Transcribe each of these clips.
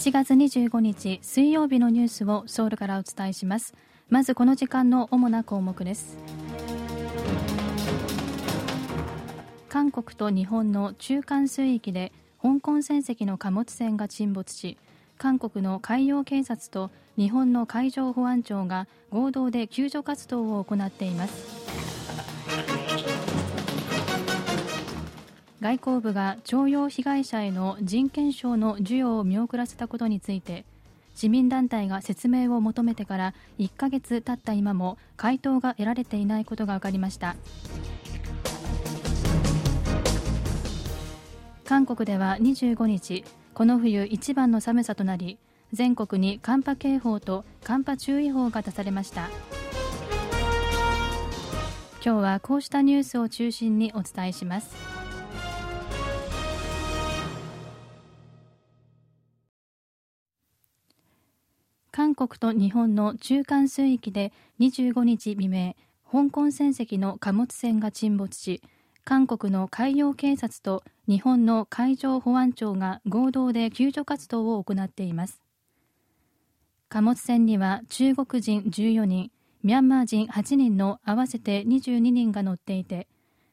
7月25日水曜日のニュースをソウルからお伝えします。まずこの時間の主な項目です。韓国と日本の中間水域で香港船籍の貨物船が沈没し韓国の海洋警察と日本の海上保安庁が合同で救助活動を行っています。外交部が徴用被害者への人権証の授与を見送らせたことについて市民団体が説明を求めてから1ヶ月経った今も回答が得られていないことが分かりました。韓国では25日この冬一番の寒さとなり全国に寒波警報と寒波注意報が出されました。今日はこうしたニュースを中心にお伝えします。国と日本の中間水域で25日未明香港船籍の貨物船が沈没し韓国の海洋警察と日本の海上保安庁が合同で救助活動を行っています。貨物船には中国人14人ミャンマー人8人の合わせて22人が乗っていて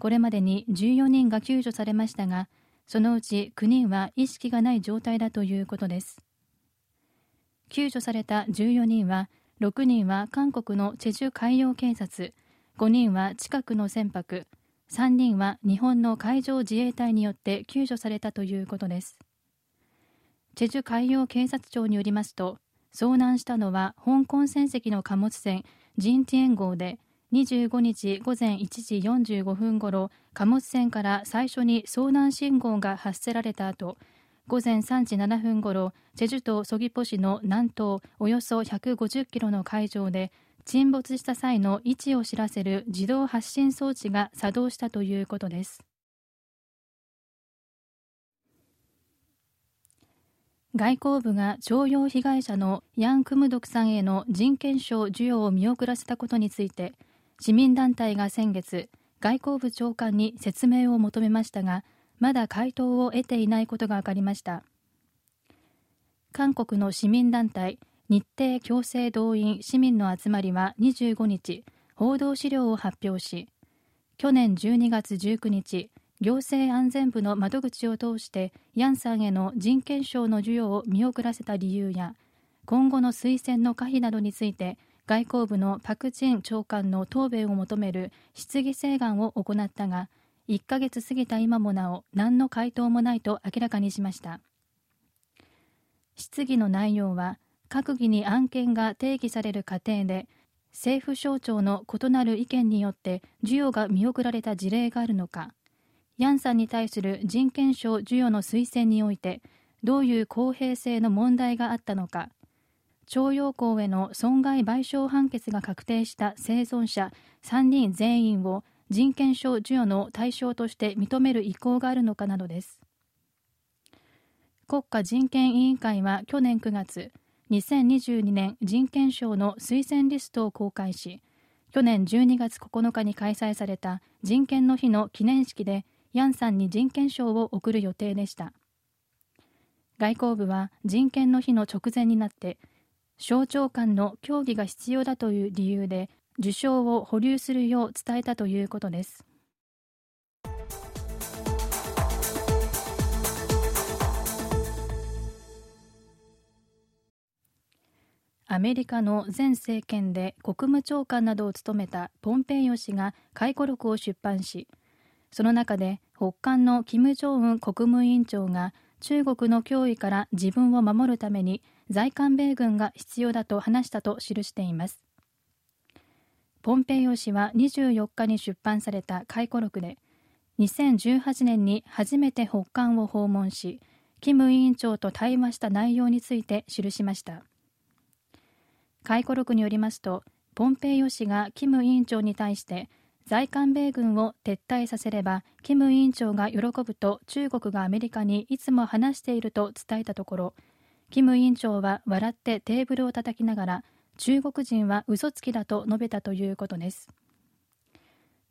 これまでに14人が救助されましたがそのうち9人は意識がない状態だということです。救助された14人は6人は韓国のチェジュ海洋警察5人は近くの船舶3人は日本の海上自衛隊によって救助されたということです。チェジュ海洋警察庁によりますと遭難したのは香港船籍の貨物船ジンティエン号で25日午前1時45分ごろ貨物船から最初に遭難信号が発せられた後午前3時7分ごろチェジュ島ソギポ市の南東およそ150キロの海上で沈没した際の位置を知らせる自動発信装置が作動したということです。外交部が徴用被害者のヤン・クムドクさんへの人権賞授与を見送らせたことについて市民団体が先月外交部長官に説明を求めましたがまだ回答を得ていないことが分かりました。韓国の市民団体日程強制動員市民の集まりは25日報道資料を発表し去年12月19日行政安全部の窓口を通してヤンさんへの人権賞の授与を見送らせた理由や今後の推薦の可否などについて外交部のパク・チン長官の答弁を求める質疑請願を行ったが1ヶ月過ぎた今もなお何の回答もないと明らかにしました。質疑の内容は閣議に案件が定義される過程で政府省庁の異なる意見によって授与が見送られた事例があるのかヤンさんに対する人権賞授与の推薦においてどういう公平性の問題があったのか徴用工への損害賠償判決が確定した生存者3人全員を人権証授与の対象として認める意向があるのかなどです。国家人権委員会は去年9月2022年人権賞の推薦リストを公開し去年12月9日に開催された人権の日の記念式でヤンさんに人権賞を贈る予定でした。外交部は人権の日の直前になって省庁間の協議が必要だという理由で受賞を保留するよう伝えたということです。アメリカの前政権で国務長官などを務めたポンペイオ氏が回顧録を出版しその中で北韓の金正恩国務委員長が中国の脅威から自分を守るために在韓米軍が必要だと話したと記しています。ポンペイオ氏は24日に出版された回顧録で2018年に初めて北韓を訪問しキム委員長と対話した内容について記しました。回顧録によりますとポンペイオ氏がキム委員長に対して在韓米軍を撤退させればキム委員長が喜ぶと中国がアメリカにいつも話していると伝えたところキム委員長は笑ってテーブルを叩きながら中国人は嘘つきだと述べたということです。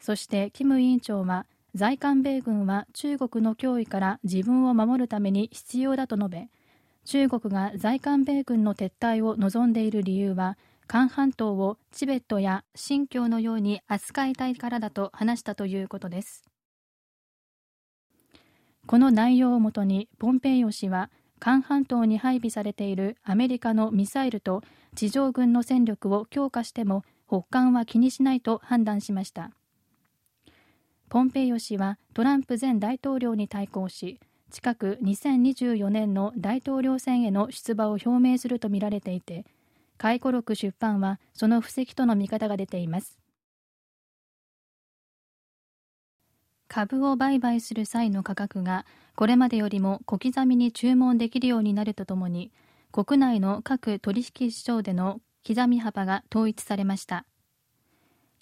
そしてキム委員長は在韓米軍は中国の脅威から自分を守るために必要だと述べ中国が在韓米軍の撤退を望んでいる理由は韓半島をチベットや新疆のように扱いたいからだと話したということです。この内容をもとにポンペイオ氏は韓半島に配備されているアメリカのミサイルと地上軍の戦力を強化しても北韓は気にしないと判断しました。ポンペイオ氏はトランプ前大統領に対抗し近く2024年の大統領選への出馬を表明するとみられていて回顧録出版はその布石との見方が出ています。株を売買する際の価格がこれまでよりも小刻みに注文できるようになるとともに国内の各取引市場での刻み幅が統一されました。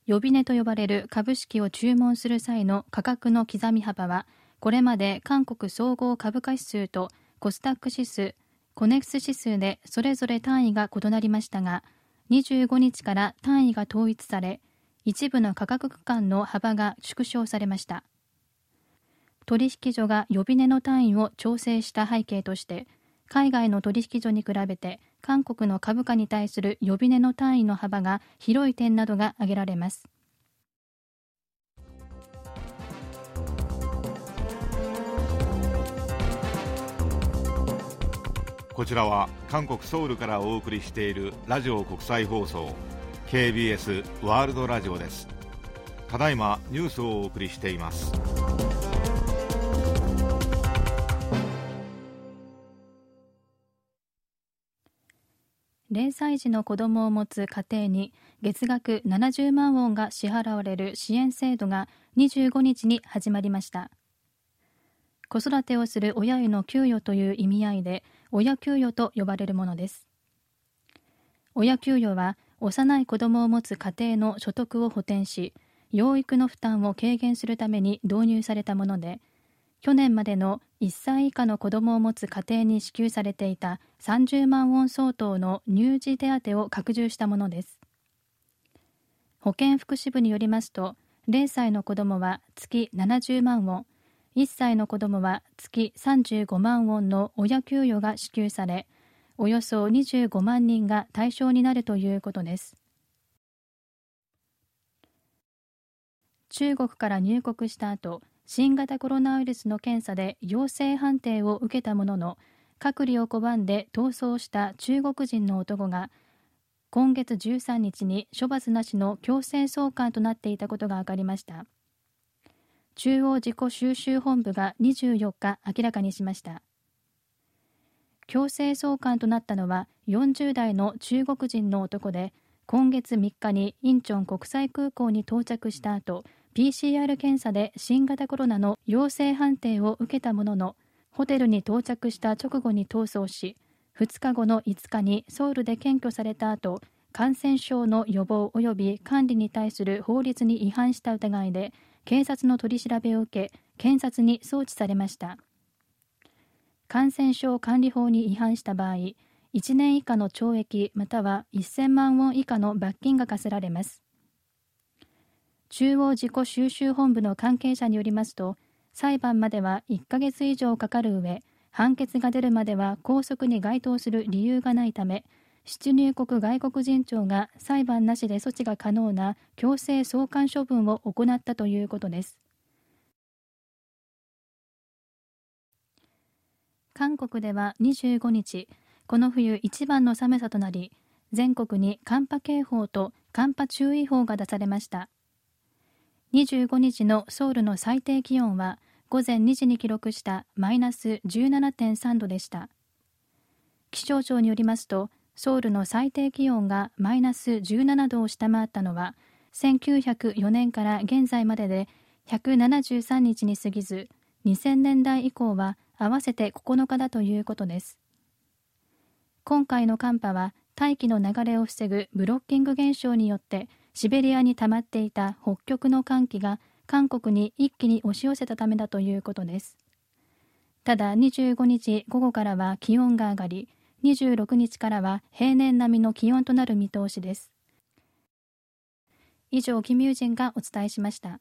予備値と呼ばれる株式を注文する際の価格の刻み幅はこれまで韓国総合株価指数とコスタック指数コネクス指数でそれぞれ単位が異なりましたが25日から単位が統一され一部の価格区間の幅が縮小されました。取引所が予備値の単位を調整した背景として海外の取引所に比べて韓国の株価に対する予備値の単位の幅が広い点などが挙げられます。こちらは韓国ソウルからお送りしているラジオ国際放送 KBS ワールドラジオです。ただいまニュースをお送りしています。0歳児の子供を持つ家庭に月額70万ウォンが支払われる支援制度が25日に始まりました。子育てをする親への給与という意味合いで親給与と呼ばれるものです。親給与は幼い子供を持つ家庭の所得を補填し養育の負担を軽減するために導入されたもので去年までの1歳以下の子供を持つ家庭に支給されていた30万ウォン相当の乳児手当を拡充したものです。保健福祉部によりますと0歳の子供は月70万ウォン1歳の子供は月35万ウォンの親給与が支給されおよそ25万人が対象になるということです。中国から入国した後新型コロナウイルスの検査で陽性判定を受けたものの隔離を拒んで逃走した中国人の男が今月13日に処罰なしの強制送還となっていたことが分かりました。中央自己収集本部が24日明らかにしました。強制送還となったのは40代の中国人の男で今月3日にインチョン国際空港に到着した後 PCR 検査で新型コロナの陽性判定を受けたもののホテルに到着した直後に逃走し2日後の5日にソウルで検挙された後感染症の予防及び管理に対する法律に違反した疑いで警察の取り調べを受け検察に送致されました。感染症管理法に違反した場合1年以下の懲役または1000万ウォン以下の罰金が課せられます。中央自己収集本部の関係者によりますと裁判までは1ヶ月以上かかる上判決が出るまでは拘束に該当する理由がないため出入国外国人庁が裁判なしで措置が可能な強制送還処分を行ったということです。韓国では25日この冬一番の寒さとなり全国に寒波警報と寒波注意報が出されました。25日のソウルの最低気温は午前2時に記録したマイナス17.3度でした。気象庁によりますとソウルの最低気温がマイナス17度を下回ったのは1904年から現在までで173日に過ぎず2000年代以降は合わせて9日だということです。今回の寒波は大気の流れを防ぐブロッキング現象によってシベリアに溜まっていた北極の寒気が韓国に一気に押し寄せたためだということです。ただ25日午後からは気温が上がり26日からは平年並みの気温となる見通しです。以上キミュージンがお伝えしました。